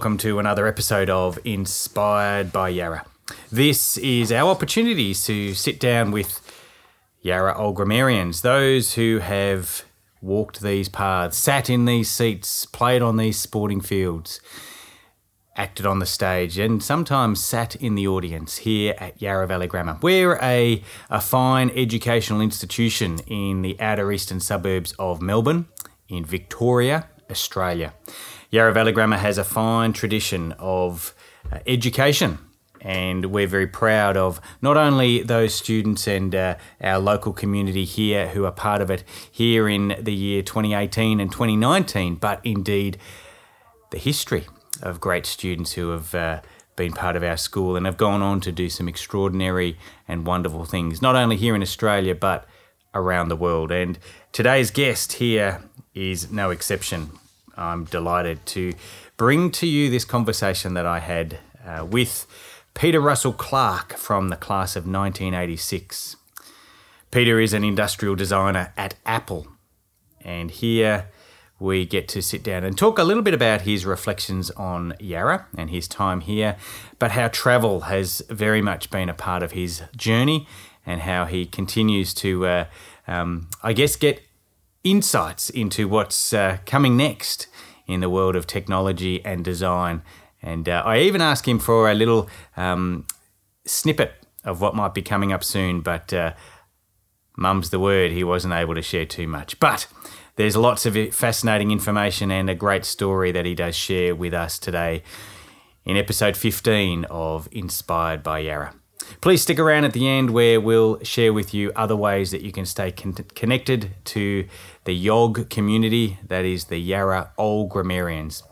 welcome to another episode of Inspired by Yarra. This is our opportunity to sit down with Yarra old grammarians, those who have walked these paths, sat in these seats, played on these sporting fields, acted on the stage, and sometimes sat in the audience here at Yarra Valley Grammar. We're a, a fine educational institution in the outer eastern suburbs of Melbourne, in Victoria, Australia. Yarra Valley Grammar has a fine tradition of uh, education, and we're very proud of not only those students and uh, our local community here who are part of it here in the year 2018 and 2019, but indeed the history of great students who have. Uh, been part of our school and have gone on to do some extraordinary and wonderful things, not only here in Australia, but around the world. And today's guest here is no exception. I'm delighted to bring to you this conversation that I had uh, with Peter Russell Clarke from the class of 1986. Peter is an industrial designer at Apple, and here we get to sit down and talk a little bit about his reflections on Yarra and his time here, but how travel has very much been a part of his journey and how he continues to, uh, um, I guess, get insights into what's uh, coming next in the world of technology and design. And uh, I even asked him for a little um, snippet of what might be coming up soon, but uh, mum's the word, he wasn't able to share too much. But there's lots of fascinating information and a great story that he does share with us today in episode 15 of Inspired by Yarra. Please stick around at the end where we'll share with you other ways that you can stay con- connected to the YOG community, that is the Yarra Old Grammarians.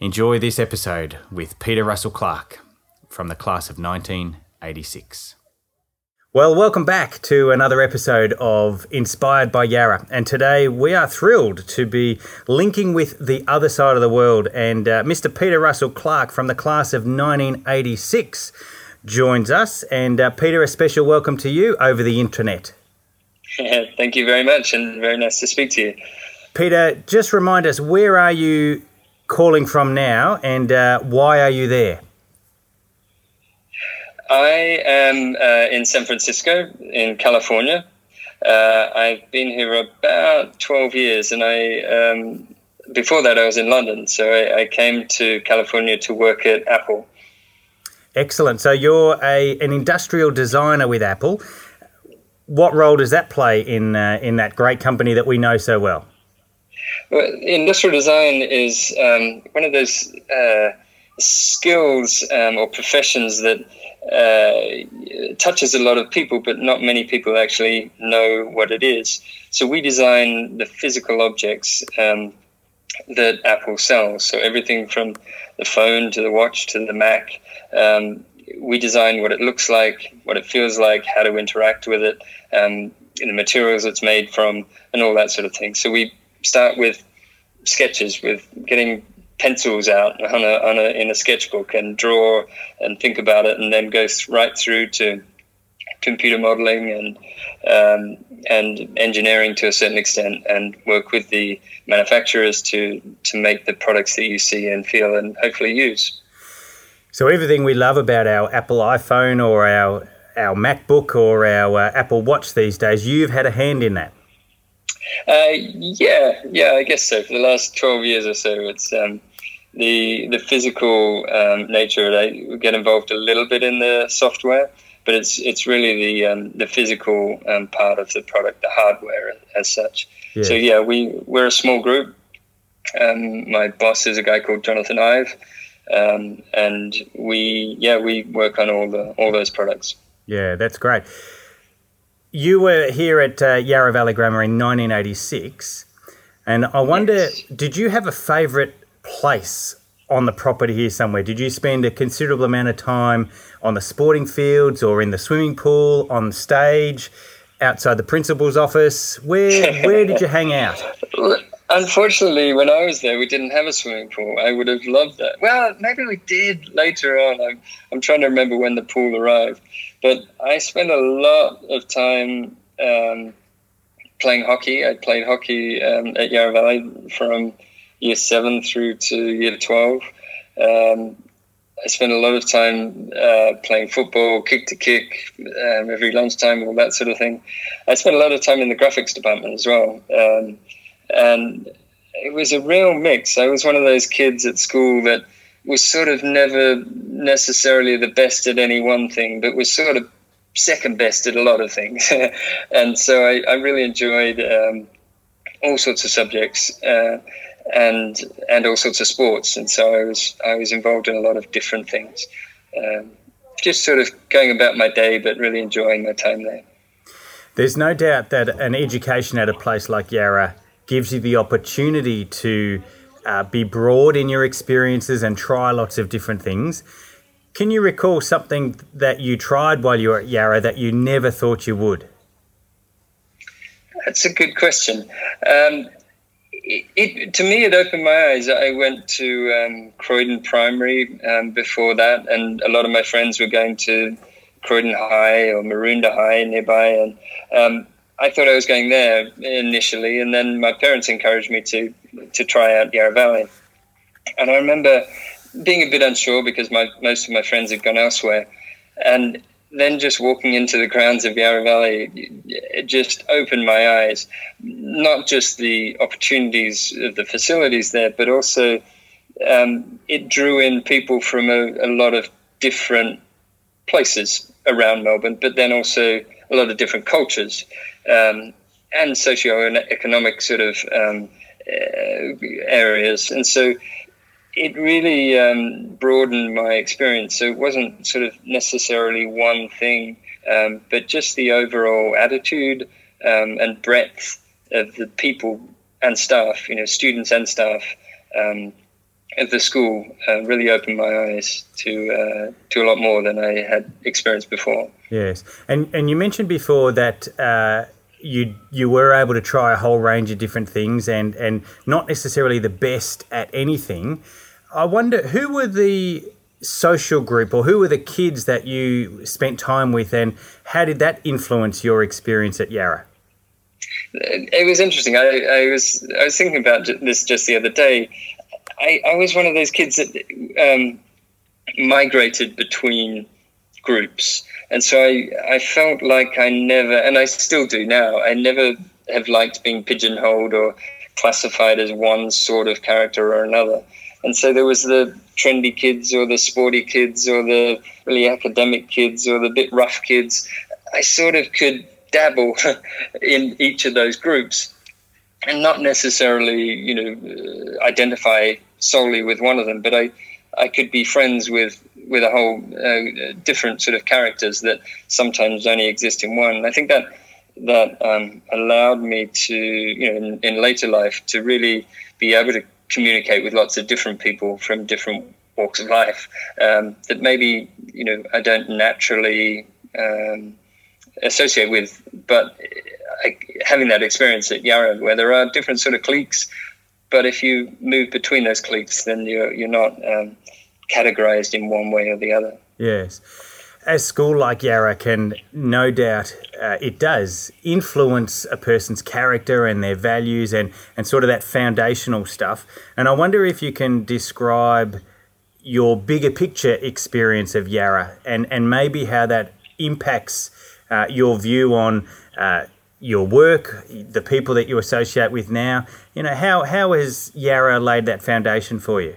Enjoy this episode with Peter Russell Clarke from the class of 1986. Well, welcome back to another episode of Inspired by Yarra. And today we are thrilled to be linking with the other side of the world and uh, Mr. Peter Russell Clarke from the class of 1986 joins us. And uh, Peter, a special welcome to you over the internet. Yeah, thank you very much, and very nice to speak to you. Peter, just remind us where are you calling from now, and uh, why are you there? I am uh, in San Francisco, in California. Uh, I've been here about 12 years, and I um, before that I was in London. So I, I came to California to work at Apple. Excellent. So you're a an industrial designer with Apple. What role does that play in uh, in that great company that we know so well? Well, industrial design is um, one of those uh, skills um, or professions that uh, touches a lot of people, but not many people actually know what it is. So we design the physical objects um, that Apple sells. So everything from the phone to the watch to the Mac um, we design what it looks like, what it feels like, how to interact with it, um, the materials it's made from, and all that sort of thing. So we start with sketches, with getting pencils out on a, on a, in a sketchbook and draw and think about it, and then go right through to computer modeling and um, and engineering to a certain extent, and work with the manufacturers to to make the products that you see and feel and hopefully use. So everything we love about our Apple iPhone or our our MacBook or our uh, Apple Watch these days, you've had a hand in that. Uh, yeah, yeah, I guess so. For the last twelve years or so, it's um, the the physical um, nature. I get involved a little bit in the software, but it's it's really the um, the physical um, part of the product, the hardware as such. Yeah. So yeah, we we're a small group. Um, my boss is a guy called Jonathan Ive um, and we yeah we work on all the all those products. Yeah, that's great. You were here at uh, Yarra Valley Grammar in 1986, and I wonder, yes. did you have a favourite place on the property here somewhere? Did you spend a considerable amount of time on the sporting fields or in the swimming pool, on stage, outside the principal's office? Where where did you hang out? Unfortunately, when I was there, we didn't have a swimming pool. I would have loved that. Well, maybe we did later on. I'm, I'm trying to remember when the pool arrived. But I spent a lot of time um, playing hockey. I played hockey um, at Yarra Valley from year seven through to year 12. Um, I spent a lot of time uh, playing football, kick to kick, um, every lunchtime, all that sort of thing. I spent a lot of time in the graphics department as well. Um, and it was a real mix. I was one of those kids at school that was sort of never necessarily the best at any one thing, but was sort of second best at a lot of things. and so I, I really enjoyed um, all sorts of subjects. Uh, and and all sorts of sports. And so I was I was involved in a lot of different things. Um, just sort of going about my day, but really enjoying my time there. There's no doubt that an education at a place like Yarra gives you the opportunity to uh, be broad in your experiences and try lots of different things. Can you recall something that you tried while you were at Yarra that you never thought you would? That's a good question. Um, it, it, to me, it opened my eyes. I went to um, Croydon Primary um, before that, and a lot of my friends were going to Croydon High or Maroondah High nearby, and um, I thought I was going there initially, and then my parents encouraged me to to try out Yarra Valley, and I remember being a bit unsure because my most of my friends had gone elsewhere, and then just walking into the grounds of Yarra Valley, it just opened my eyes. Not just the opportunities of the facilities there, but also um, it drew in people from a, a, lot of different places around Melbourne, but then also a lot of different cultures um, and socio-economic sort of um, areas. And so it really um, broadened my experience. So it wasn't sort of necessarily one thing, um, but just the overall attitude um, and breadth of the people and staff, you know, students and staff um, of the school uh, really opened my eyes to uh, to a lot more than I had experienced before. Yes, and and you mentioned before that. Uh, you you were able to try a whole range of different things and and not necessarily the best at anything I wonder who were the social group or who were the kids that you spent time with and how did that influence your experience at Yarra? It was interesting. I, I was I was thinking about this just the other day. I, I was one of those kids that um, migrated between groups, and so I I felt like I never, and I still do now. I never have liked being pigeonholed or classified as one sort of character or another. And so there was the trendy kids or the sporty kids or the really academic kids or the bit rough kids. I sort of could dabble in each of those groups and not necessarily, you know, uh, identify solely with one of them, but I, I could be friends with with a whole uh, different sort of characters that sometimes only exist in one. I think that that um, allowed me to, you know, in, in later life, to really be able to communicate with lots of different people from different walks of life um, that maybe you know I don't naturally um, associate with, but I, having that experience at Yarra where there are different sort of cliques, but if you move between those cliques, then you're you're not um, categorized in one way or the other. Yes a school like Yarra can no doubt uh, it does influence a person's character and their values and, and sort of that foundational stuff. And I wonder if you can describe your bigger picture experience of Yarra and, and maybe how that impacts uh, your view on uh, your work, the people that you associate with now. You know, how, how has Yarra laid that foundation for you?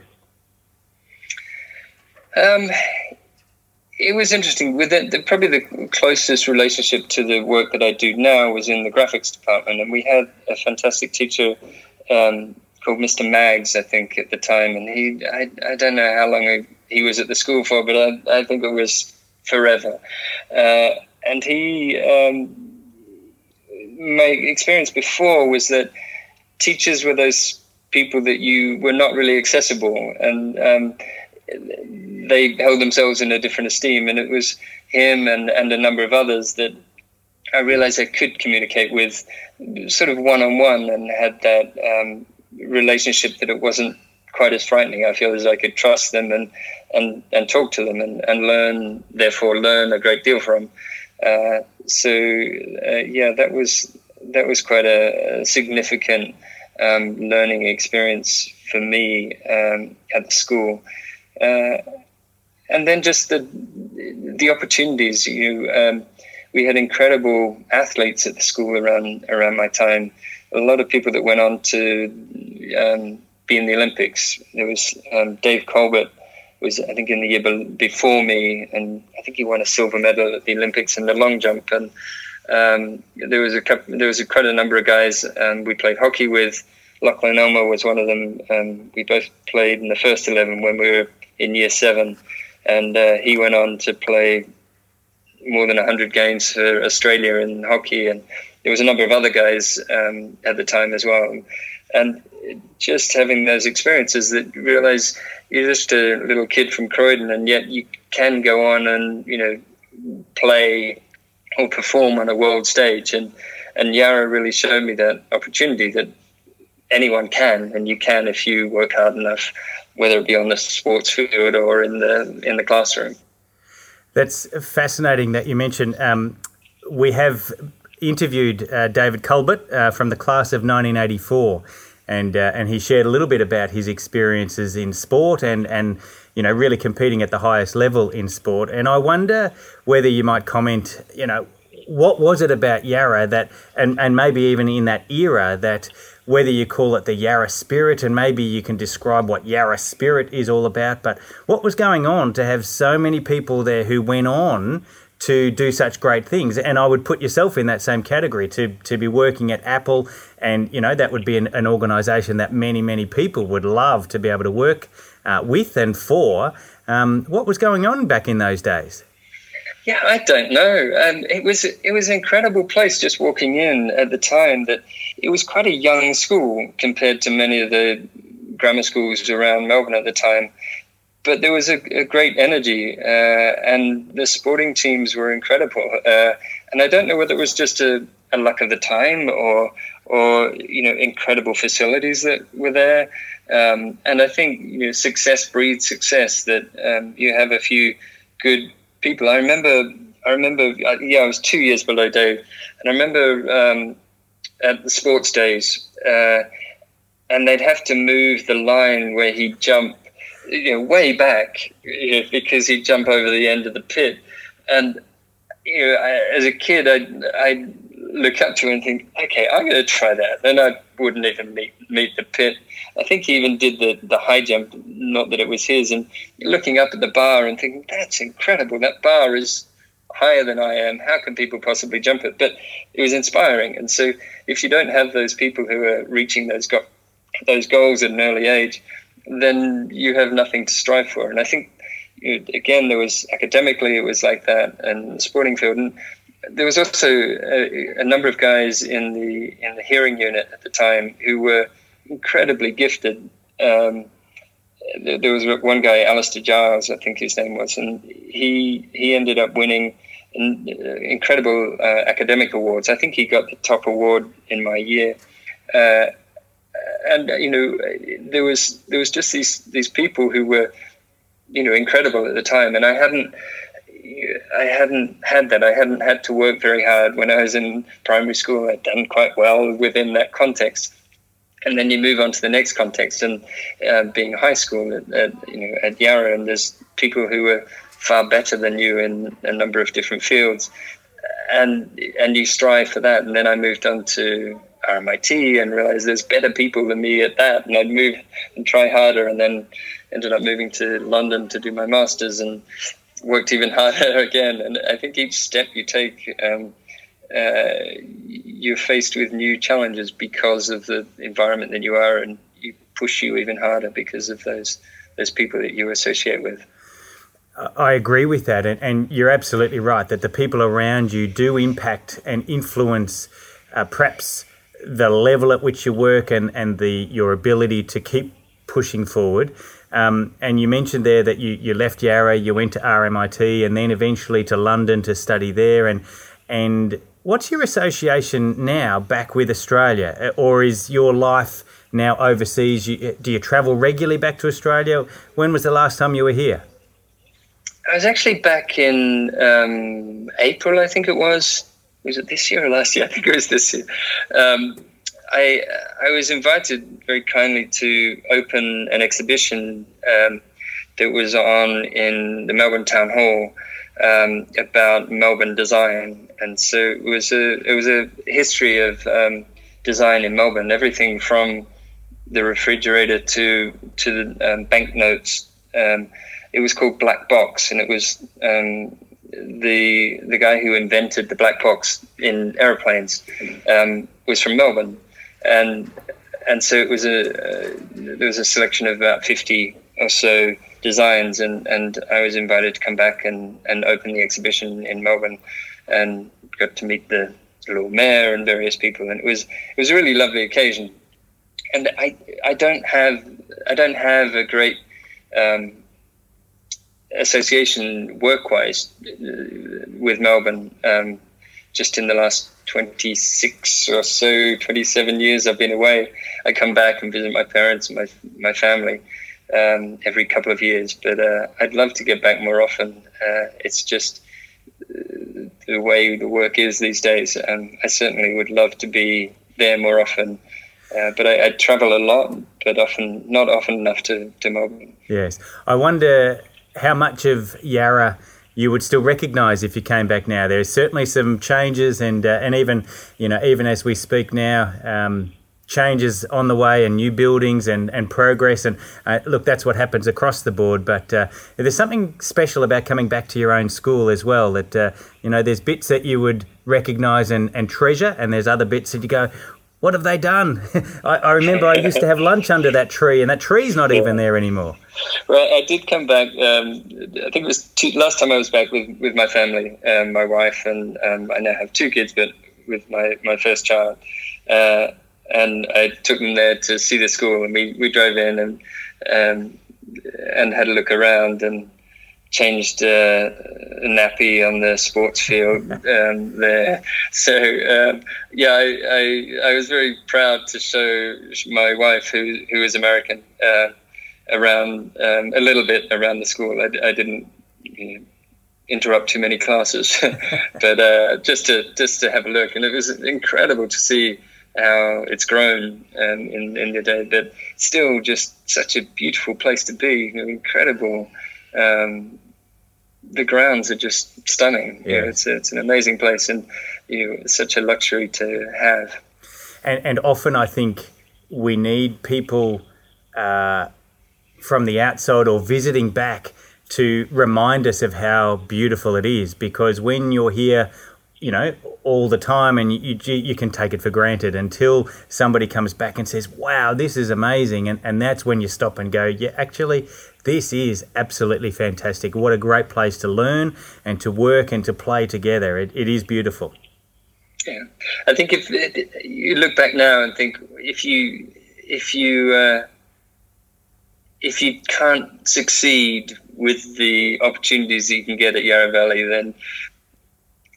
Um, it was interesting. With the, the, probably the closest relationship to the work that I do now was in the graphics department, and we had a fantastic teacher um, called Mr. Maggs, I think, at the time, and he I, I don't know how long he was at the school for, but I, I think it was forever. Uh, and he, um, my experience before was that teachers were those people that you were not really accessible, and um, they held themselves in a different esteem. And it was him and, and a number of others that I realized I could communicate with sort of one on one and had that um, relationship that it wasn't quite as frightening. I feel as I could trust them and, and, and talk to them and, and learn, therefore, learn a great deal from. Uh, so, uh, yeah, that was that was quite a, a significant um, learning experience for me um, at the school. Uh, and then just the the opportunities. You, um, we had incredible athletes at the school around around my time. A lot of people that went on to um, be in the Olympics. There was um, Dave Culbert was I think in the year before me, and I think he won a silver medal at the Olympics in the long jump. And um, there was a couple, there was a quite a number of guys um, we played hockey with. Lachlan Elmer was one of them. Um, we both played in the first eleven when we were in year seven, and uh, he went on to play more than hundred games for Australia in hockey, and there was a number of other guys um, at the time as well. And just having those experiences that you realize you're just a little kid from Croydon, and yet you can go on and you know play or perform on a world stage. And and Yarra really showed me that opportunity that anyone can, and you can if you work hard enough, whether it be on the sports field or in the in the classroom. That's fascinating that you mentioned. Um, we have interviewed uh, David Culbert uh, from the class of 1984 and uh, and he shared a little bit about his experiences in sport and and you know really competing at the highest level in sport. And I wonder whether you might comment, you know, what was it about Yarra that and and maybe even in that era that whether you call it the Yarra spirit and maybe you can describe what Yarra spirit is all about, but what was going on to have so many people there who went on to do such great things. And I would put yourself in that same category to, to be working at Apple. And, you know, that would be an, an organization that many, many people would love to be able to work uh, with and for. Um, what was going on back in those days? Yeah, I don't know. Um, it was it was an incredible place just walking in at the time. That it was quite a young school compared to many of the grammar schools around Melbourne at the time but there was a, a great energy, uh, and the sporting teams were incredible. Uh, and I don't know whether it was just a, a, luck of the time or, or you know, incredible facilities that were there. Um, and I think you know, success breeds success. That um, you have a few good people. I remember, I remember, uh, yeah, I was two years below Dave, and I remember um, at the sports days, uh, and they'd have to move the line where he jumped you know, way back you know, because he'd jump over the end of the pit. And you know, I, as a kid, I'd, I'd look up to and think, okay, I'm going to try that. Then I wouldn't even meet meet the pit. I think he even did the, the high jump, not that it was his, and looking up at the bar and thinking, that's incredible. That bar is higher than I am. How can people possibly jump it? But it was inspiring. And so if you don't have those people who are reaching those go- those goals at an early age, then you have nothing to strive for. And I think, again, there was academically, it was like that, and sporting field. And there was also a, a, number of guys in the in the hearing unit at the time who were incredibly gifted. Um, there was one guy, Alistair Giles, I think his name was, and he he ended up winning incredible uh, academic awards. I think he got the top award in my year. Uh, and you know there was there was just these these people who were you know incredible at the time and i hadn't i hadn't had that. I hadn't had to work very hard when i was in primary school. I'd done quite well within that context. And then you move on to the next context and uh, being high school at, at, you know at yarra and there's people who were far better than you in a number of different fields. And and you strive for that. And then i moved on to RMIT and realized there's better people than me at that. And I'd move and try harder and then ended up moving to London to do my master's. And worked even harder again. And I think each step you take, um, uh, you're faced with new challenges because of the environment that you are and you push you even harder because of those those people that you associate with. I agree with that, and, and, you're absolutely right that the people around you do impact and influence, uh, perhaps the level at which you work and, and the your ability to keep pushing forward. Um, and you mentioned there that you, you left Yarra, you went to RMIT, and then eventually to London to study there. And and what's your association now back with Australia, or is your life now overseas? You, do you travel regularly back to Australia? When was the last time you were here? I was actually back in um, April, I think it was was it this year or last year? I think it was this year. Um, I I was invited very kindly to open an exhibition um, that was on in the Melbourne Town Hall um, about Melbourne design, and so it was a it was a history of um, design in Melbourne, everything from the refrigerator to to the um, banknotes. Um, it was called Black Box, and it was um, the the guy who invented the black box in airplanes um, was from Melbourne, and and so it was a uh, there was a selection of about fifty or so designs, and, and I was invited to come back and, and open the exhibition in Melbourne, and got to meet the Lord Mayor and various people, and it was it was a really lovely occasion. And I I don't have I don't have a great um, association work-wise uh, with Melbourne. Um, just in the last 26 or so, 27 years I've been away. I come back and visit my parents and my my family um, every couple of years, but uh, I'd love to get back more often. Uh, it's just uh, the way the work is these days. Um, I certainly would love to be there more often. Uh, but I, I, travel a lot, but often not often enough to, to Melbourne. Yes, I wonder how much of Yarra you would still recognise if you came back now. There's certainly some changes, and uh, and even you know even as we speak now. Um, changes on the way and new buildings and, and progress and uh, look that's what happens across the board but uh, there's something special about coming back to your own school as well that uh, you know there's bits that you would recognize and, and treasure and there's other bits that you go what have they done? I, I, remember I used to have lunch under that tree, and that tree's not even there anymore. Well, I did come back. Um, I think it was two, last time I was back with, with my family, um, my wife, and um, I now have two kids, but with my, my first child. Uh, and I took them there to see the school, and we, we drove in and um, and had a look around and changed uh, a nappy on the sports field um, there. So um, yeah, I, I, I was very proud to show my wife, who who is American, uh, around um, a little bit around the school. I, I didn't. You know, interrupt too many classes but uh, just to just to have a look and it was incredible to see how it's grown um, in in the day but still just such a beautiful place to be you know, incredible um, the grounds are just stunning. Yeah. You know, it's it's an amazing place, and you know, it's such a luxury to have. And and often I think we need people uh, from the outside or visiting back to remind us of how beautiful it is, because when you're here you know, all the time, and you, you, you can take it for granted until somebody comes back and says, "Wow, this is amazing," and and that's when you stop and go, "Yeah, actually, this is absolutely fantastic. What a great place to learn and to work and to play together. It, it is beautiful." Yeah, I think if you look back now and think if you if you uh, if you can't succeed with the opportunities you can get at Yarra Valley, then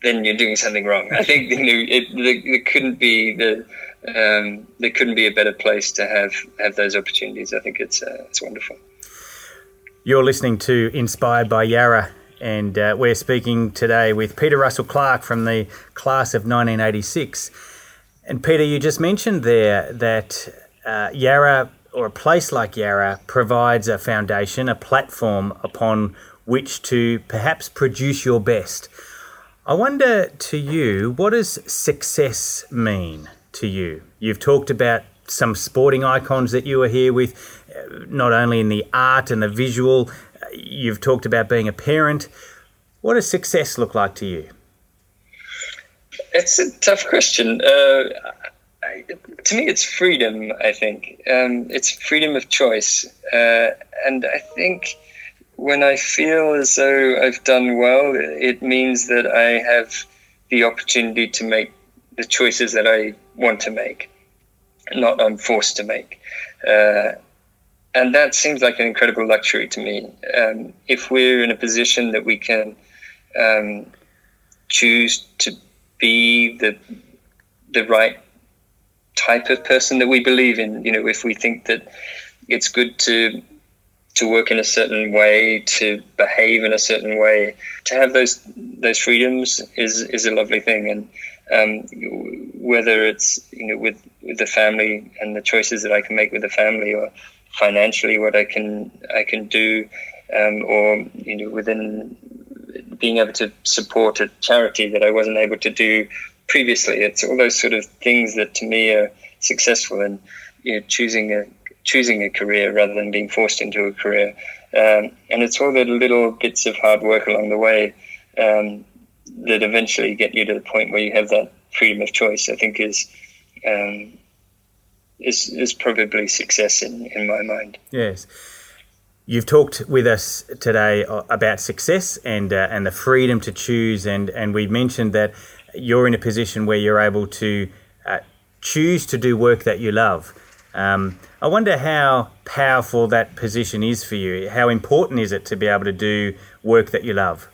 then you're doing something wrong. I think you know it, there, couldn't be the um, there couldn't be a better place to have have those opportunities. I think it's uh, it's wonderful. You're listening to Inspired by Yarra, and uh, we're speaking today with Peter Russell Clarke from the class of 1986. And Peter, you just mentioned there that uh, Yarra or a place like Yarra provides a foundation, a platform upon which to perhaps produce your best. I wonder to you, what does success mean to you? You've talked about some sporting icons that you were here with, not only in the art and the visual, uh, you've talked about being a parent. What does success look like to you? It's a tough question. Uh, I, to me, it's freedom, I think. Um, it's freedom of choice. Uh, and I think when I feel as though I've done well, it means that I have the opportunity to make the choices that I want to make, not I'm forced to make. Uh, and that seems like an incredible luxury to me. Um, if we're in a position that we can um, choose to be the the right type of person that we believe in, you know, if we think that it's good to to work in a certain way, to behave in a certain way, to have those those freedoms is is a lovely thing. And um, whether it's you know with with the family and the choices that I can make with the family, or financially what I can I can do, um, or you know within being able to support a charity that I wasn't able to do previously. It's all those sort of things that to me are successful and you know, choosing a choosing a career rather than being forced into a career. Um, and it's all the little bits of hard work along the way um, that eventually get you to the point where you have that freedom of choice. I think is um, is is probably success in in my mind. Yes. You've talked with us today uh, about success and uh, and the freedom to choose, and and we mentioned that you're in a position where you're able to uh, choose to do work that you love. Um, I wonder how powerful that position is for you. How important is it to be able to do work that you love?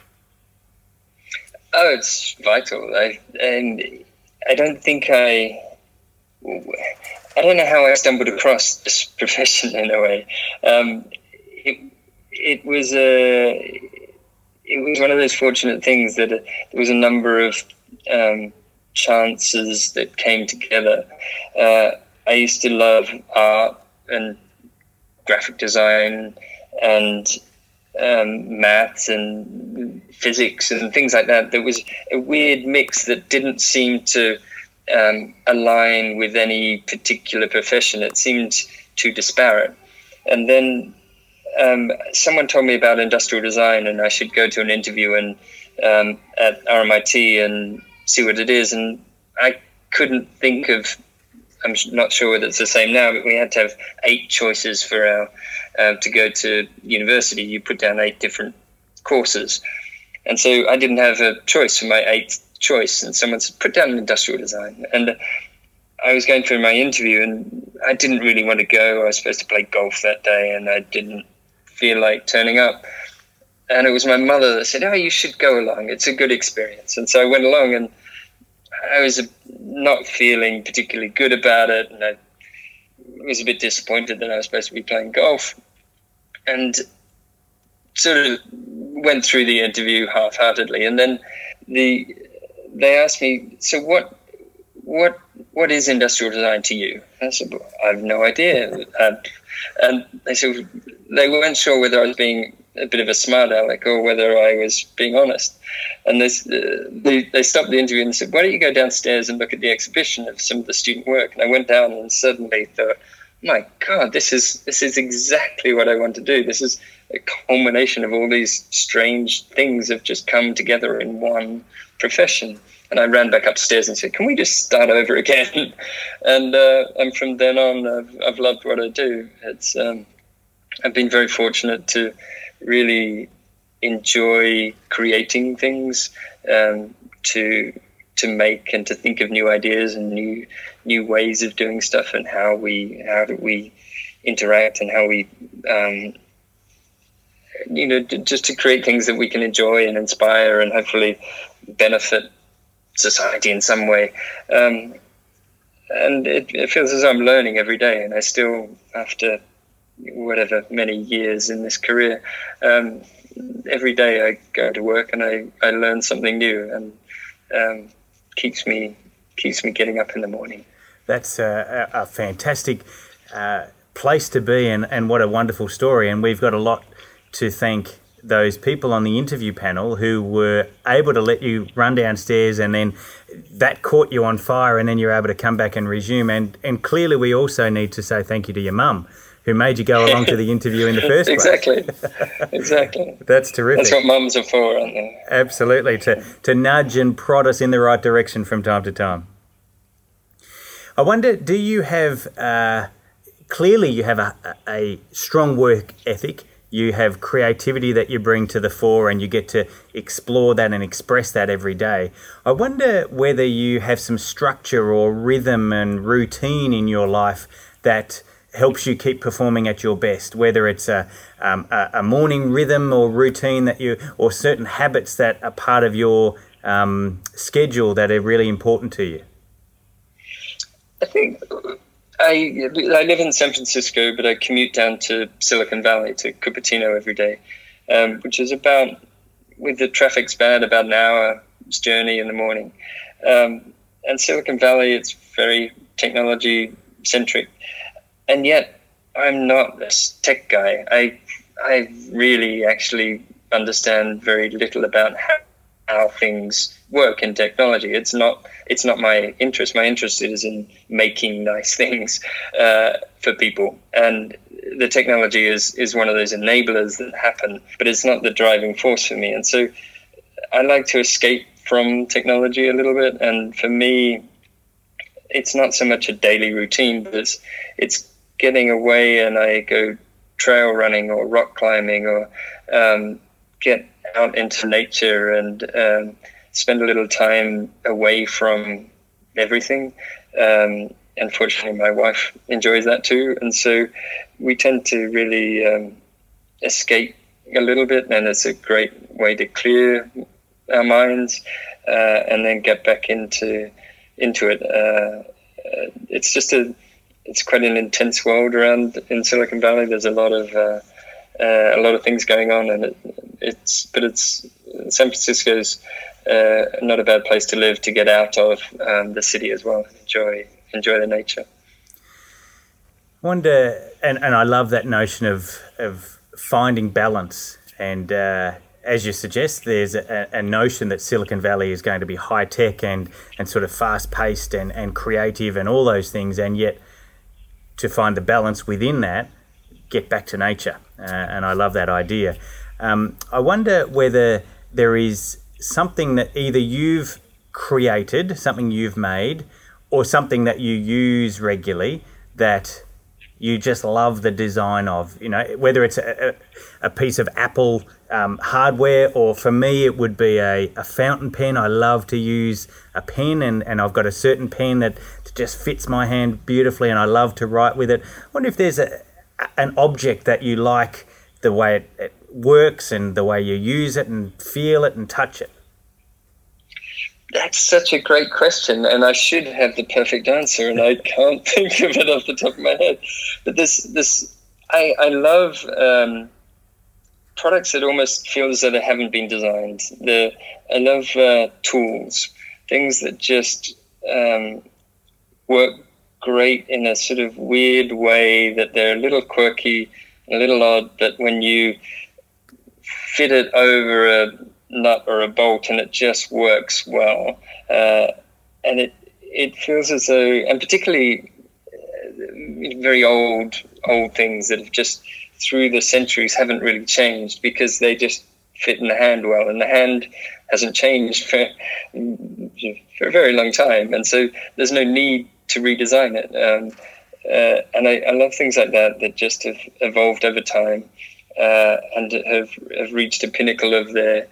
Oh, it's vital. I, and I don't think I. I don't know how I stumbled across this profession in a way. Um, it, it was a. It was one of those fortunate things that there was a number of um, chances that came together. Uh, I used to love art and graphic design and um, maths and physics and things like that. There was a weird mix that didn't seem to um, align with any particular profession. It seemed too disparate. And then um, someone told me about industrial design, and I should go to an interview and um, at RMIT and see what it is. And I couldn't think of. I'm not sure whether it's the same now, but we had to have eight choices for our uh, to go to university. You put down eight different courses, and so I didn't have a choice for my eighth choice. And someone said, "Put down industrial design," and I was going through my interview, and I didn't really want to go. I was supposed to play golf that day, and I didn't feel like turning up and it was my mother that said, "Oh, you should go along. It's a good experience." And so I went along, and I was not feeling particularly good about it, and I was a bit disappointed that I was supposed to be playing golf, and sort of went through the interview half-heartedly, and then the they asked me, "So what?" What what is industrial design to you? I said, I have no idea. And, and they said they weren't sure whether I was being a bit of a smart aleck or whether I was being honest. And uh, they, they stopped the interview and said, Why don't you go downstairs and look at the exhibition of some of the student work? And I went down and suddenly thought, my God, this is this is exactly what I want to do. This is a culmination of all these strange things have just come together in one profession. And I ran back upstairs and said, "Can we just start over again?" and uh, and from then on, I've, I've loved what I do. It's um, I've been very fortunate to really enjoy creating things, um, to to make and to think of new ideas and new new ways of doing stuff and how we how we interact and how we um, you know just to create things that we can enjoy and inspire and hopefully benefit society in some way. Um, and it, it feels as I'm learning every day, and I still, after whatever many years in this career, um, every day I go to work and I, I learn something new and um, keeps me keeps me getting up in the morning. That's a, a fantastic uh, place to be and, and what a wonderful story. And we've got a lot to thank those people on the interview panel who were able to let you run downstairs and then that caught you on fire and then you're able to come back and resume. And, and clearly we also need to say thank you to your mum who made you go along to the interview in the first exactly. place. exactly. Exactly. That's terrific. That's what mums are for, aren't they? Absolutely. To, to nudge and prod us in the right direction from time to time. I wonder, do you have, uh, clearly, you have a, a strong work ethic. You have creativity that you bring to the fore and you get to explore that and express that every day. I wonder whether you have some structure or rhythm and routine in your life that helps you keep performing at your best, whether it's a, um, a, morning rhythm or routine that you, or certain habits that are part of your um, schedule that are really important to you? I think I, I live in San Francisco, but I commute down to Silicon Valley to Cupertino every day, um, which is about, with the traffic's bad, about an hour's journey in the morning. Um, and Silicon Valley, it's very technology centric, and yet I'm not a tech guy. I I really actually understand very little about how, how things work in technology. It's not it's not my interest. My interest is in making nice things uh, for people, and the technology is is one of those enablers that happen, but it's not the driving force for me. And so I like to escape from technology a little bit, and for me, it's not so much a daily routine, but it's it's getting away and I go trail running or rock climbing or um, get out into nature and um, spend a little time away from everything. Um, unfortunately, my wife enjoys that too, and so we tend to really um, escape a little bit, and it's a great way to clear our minds uh, and then get back into into it. Uh, uh it's just a it's quite an intense world around in Silicon Valley. There's a lot of uh, uh, a lot of things going on, and it, it's but it's San Francisco's uh, not a bad place to live to get out of um, the city as well. Enjoy enjoy the nature. I wonder, and, and I love that notion of of finding balance. And uh, as you suggest, there's a, a, notion that Silicon Valley is going to be high tech and, and sort of fast paced and, and creative and all those things, and yet to find the balance within that, get back to nature. Uh, and I love that idea. Um, I wonder whether there is something that either you've created, something you've made, or something that you use regularly that you just love the design of. You know, whether it's a, a, piece of Apple um, hardware, or for me, it would be a, a fountain pen. I love to use a pen, and, and I've got a certain pen that just fits my hand beautifully, and I love to write with it. I wonder if there's a, an object that you like the way it, it works and the way you use it and feel it and touch it. That's such a great question, and I should have the perfect answer, and I can't think of it off the top of my head. But this, this, I, I love um, products that almost feel as though they haven't been designed. The, I love uh, tools, things that just um, work great in a sort of weird way that they're a little quirky, a little odd, but when you fit it over a nut or a bolt and it just works well. Uh, and it it feels as though, and particularly uh, very old old things that have just through the centuries haven't really changed because they just fit in the hand well, and the hand hasn't changed for for a very long time, and so there's no need to redesign it. Um, uh, and I, I, love things like that that just have evolved over time uh, and have, have reached a pinnacle of their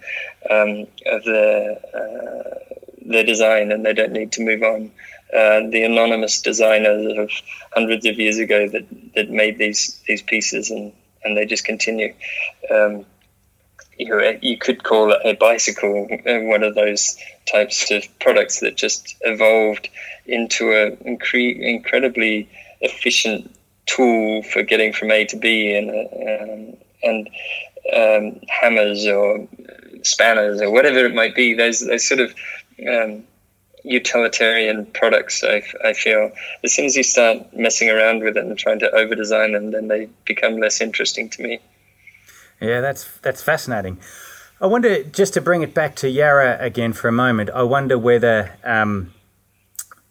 um, of their uh, their design, and they don't need to move on. Uh, the anonymous designers of hundreds of years ago that, that made these these pieces, and, and they just continue. Um, you know, you could call a bicycle uh, one of those types of products that just evolved into an incre- incredibly efficient tool for getting from A to B, and um, and um, hammers or spanners or whatever it might be. Those sort of um, utilitarian products. I, I feel as soon as you start messing around with it and trying to over design them, then they become less interesting to me. Yeah, that's that's fascinating. I wonder, just to bring it back to Yarra again for a moment, I wonder whether um,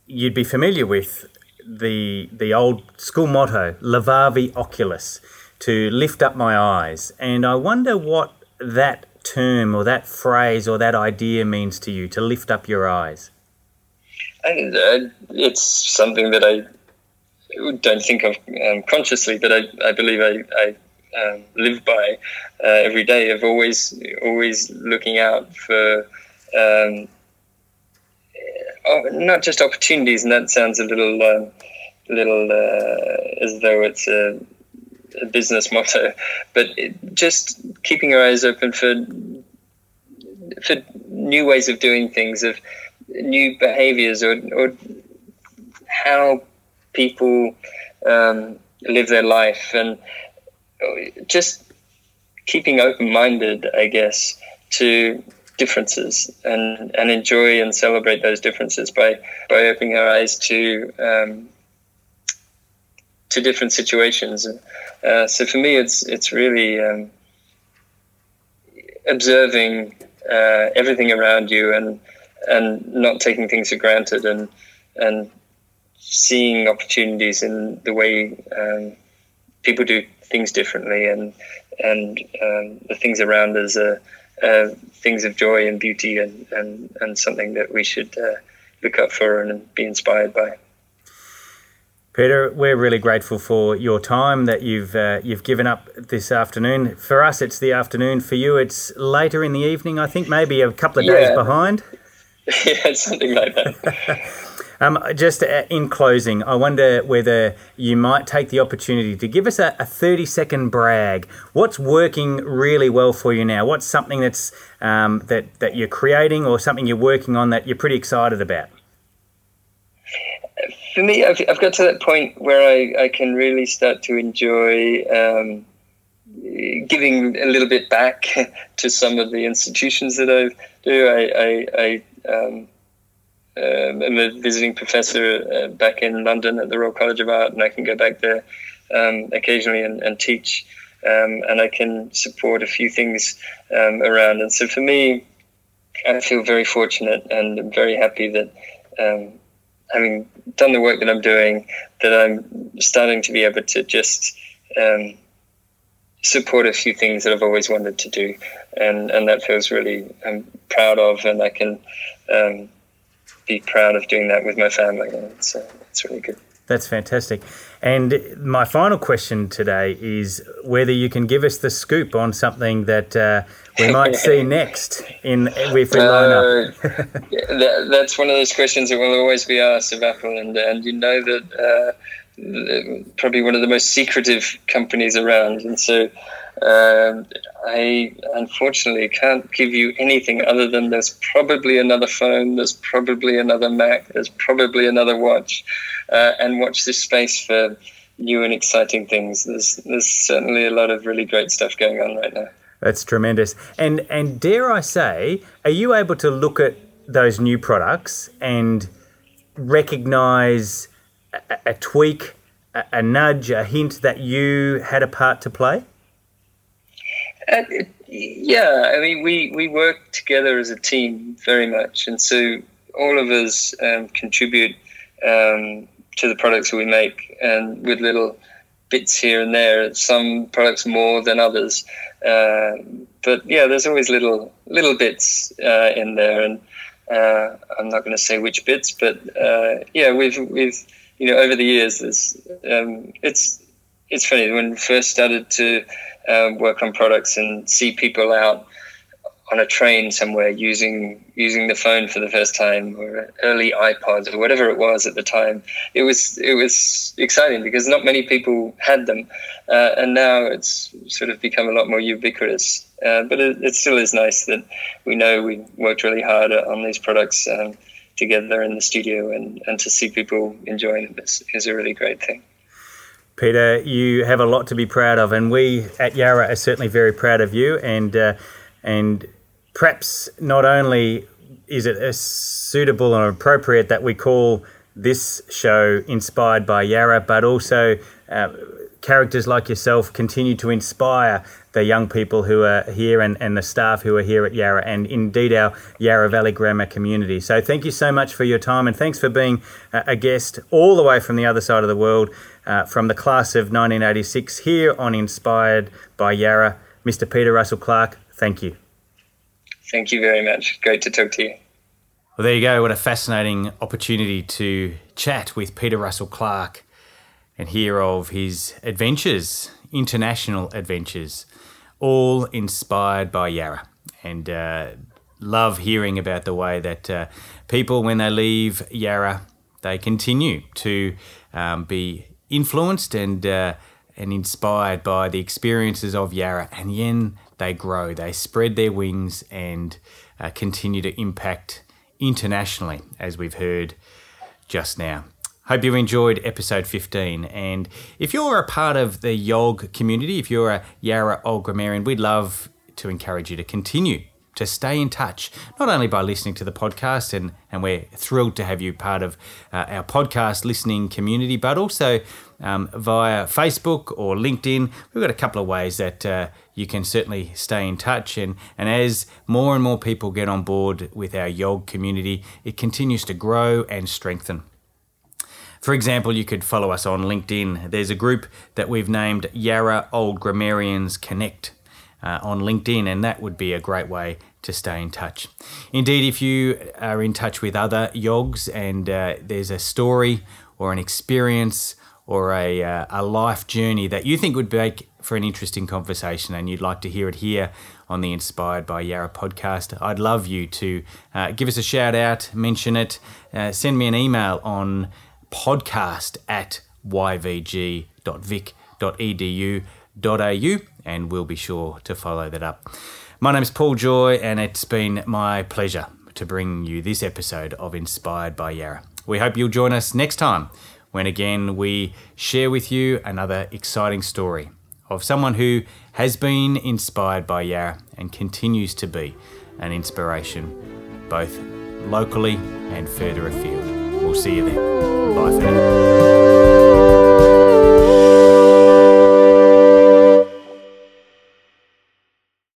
you'd be familiar with the the old school motto, "Levavi oculos," to lift up my eyes, and I wonder what that term or that phrase or that idea means to you to lift up your eyes. And uh, it's something that I don't think of um, consciously, but I, I believe I, I um, live by uh, every day of always always looking out for um, oh, not just opportunities, and that sounds a little um, little uh, as though it's a, a business motto, but just keeping your eyes open for for new ways of doing things, of new behaviors, or, or how people um, live their life, and just keeping open minded, I guess, to differences and, and enjoy and celebrate those differences by, by opening our eyes to um, to different situations. Uh, so for me, it's it's really um, observing uh, everything around you and and not taking things for granted and and seeing opportunities in the way um, people do things differently and and um, the things around us are, things of joy and beauty and, and, and something that we should uh, look up for and be inspired by. Peter, we're really grateful for your time that you've uh, you've given up this afternoon. For us, it's the afternoon. For you, it's later in the evening. I think maybe a couple of days behind. Yeah, something like that. um, just uh, in closing, I wonder whether you might take the opportunity to give us a, a, 30 second brag. What's working really well for you now? What's something that's um, that, that you're creating or something you're working on that you're pretty excited about? For me, I've, I've got to that point where I, I can really start to enjoy um, giving a little bit back to some of the institutions that I do. I, I, I um, um, I'm a visiting professor uh, back in London at the Royal College of Art, and I can go back there um, occasionally and, and teach. Um, and I can support a few things um, around. And so for me, I feel very fortunate and I'm very happy that um, having done the work that I'm doing, that I'm starting to be able to just um, support a few things that I've always wanted to do, and and that feels really I'm um, proud of, and I can um, be proud of doing that with my family, and uh, it's really good. That's fantastic. And my final question today is whether you can give us the scoop on something that uh, we might see next in with we uh, that, that's one of those questions that will always be asked of Apple, and and you know that uh, probably one of the most secretive companies around, and so. Um, I unfortunately can't give you anything other than there's probably another phone, there's probably another Mac, there's probably another watch uh, and watch this space for new and exciting things. There's there's certainly a lot of really great stuff going on right now. That's tremendous. And and dare I say, are you able to look at those new products and recognize a, a tweak, a, a, nudge, a hint that you had a part to play? Uh, yeah, I mean, we, we work together as a team very much, and so all of us um, contribute um, to the products we make, and with little bits here and there. Some products more than others, uh, but yeah, there's always little little bits uh, in there, and uh, I'm not going to say which bits, but uh, yeah, we've we've you know over the years, there's um, it's it's funny when we first started to um, work on products and see people out on a train somewhere using using the phone for the first time or early iPods or whatever it was at the time. It was it was exciting because not many people had them, uh, and now it's sort of become a lot more ubiquitous. Uh, but it, it, still is nice that we know we worked really hard on these products um, together in the studio, and, and to see people enjoying them is, is a really great thing. Peter, you have a lot to be proud of, and we at Yarra are certainly very proud of you. And uh, and perhaps not only is it suitable and appropriate that we call this show inspired by Yarra, but also uh, characters like yourself continue to inspire the young people who are here and, and the staff who are here at Yarra and indeed our Yarra Valley Grammar community. So thank you so much for your time and thanks for being a guest all the way from the other side of the world uh, from the class of 1986 here on Inspired by Yarra. Mr. Peter Russell Clarke, thank you. Thank you very much. Great to talk to you. Well, there you go. What a fascinating opportunity to chat with Peter Russell Clarke and hear of his adventures, international adventures, all inspired by Yarra. And uh, love hearing about the way that uh, people, when they leave Yarra, they continue to um, be influenced and uh, and inspired by the experiences of Yarra, and then they grow, they spread their wings, and uh, continue to impact internationally, as we've heard just now. Hope you've enjoyed episode 15. And if you're a part of the YOG community, if you're a Yarra Old Grammarian, we'd love to encourage you to continue to stay in touch, not only by listening to the podcast, and, and we're thrilled to have you part of uh, our podcast listening community, but also um, via Facebook or LinkedIn. We've got a couple of ways that uh, you can certainly stay in touch. And, and as more and more people get on board with our YOG community, it continues to grow and strengthen. For example, you could follow us on LinkedIn. There's a group that we've named Yarra Old Grammarians Connect uh, on LinkedIn, and that would be a great way to stay in touch. Indeed, if you are in touch with other yogs and uh, there's a story or an experience or a, uh, a life journey that you think would make for an interesting conversation and you'd like to hear it here on the Inspired by Yarra podcast, I'd love you to uh, give us a shout out, mention it, uh, send me an email on podcast at yvg.vic.edu.au and we'll be sure to follow that up. My name is Paul Joy, and it's been my pleasure to bring you this episode of Inspired by Yarra. We hope you'll join us next time when again we share with you another exciting story of someone who has been inspired by Yarra and continues to be an inspiration both locally and further afield. We'll see you then.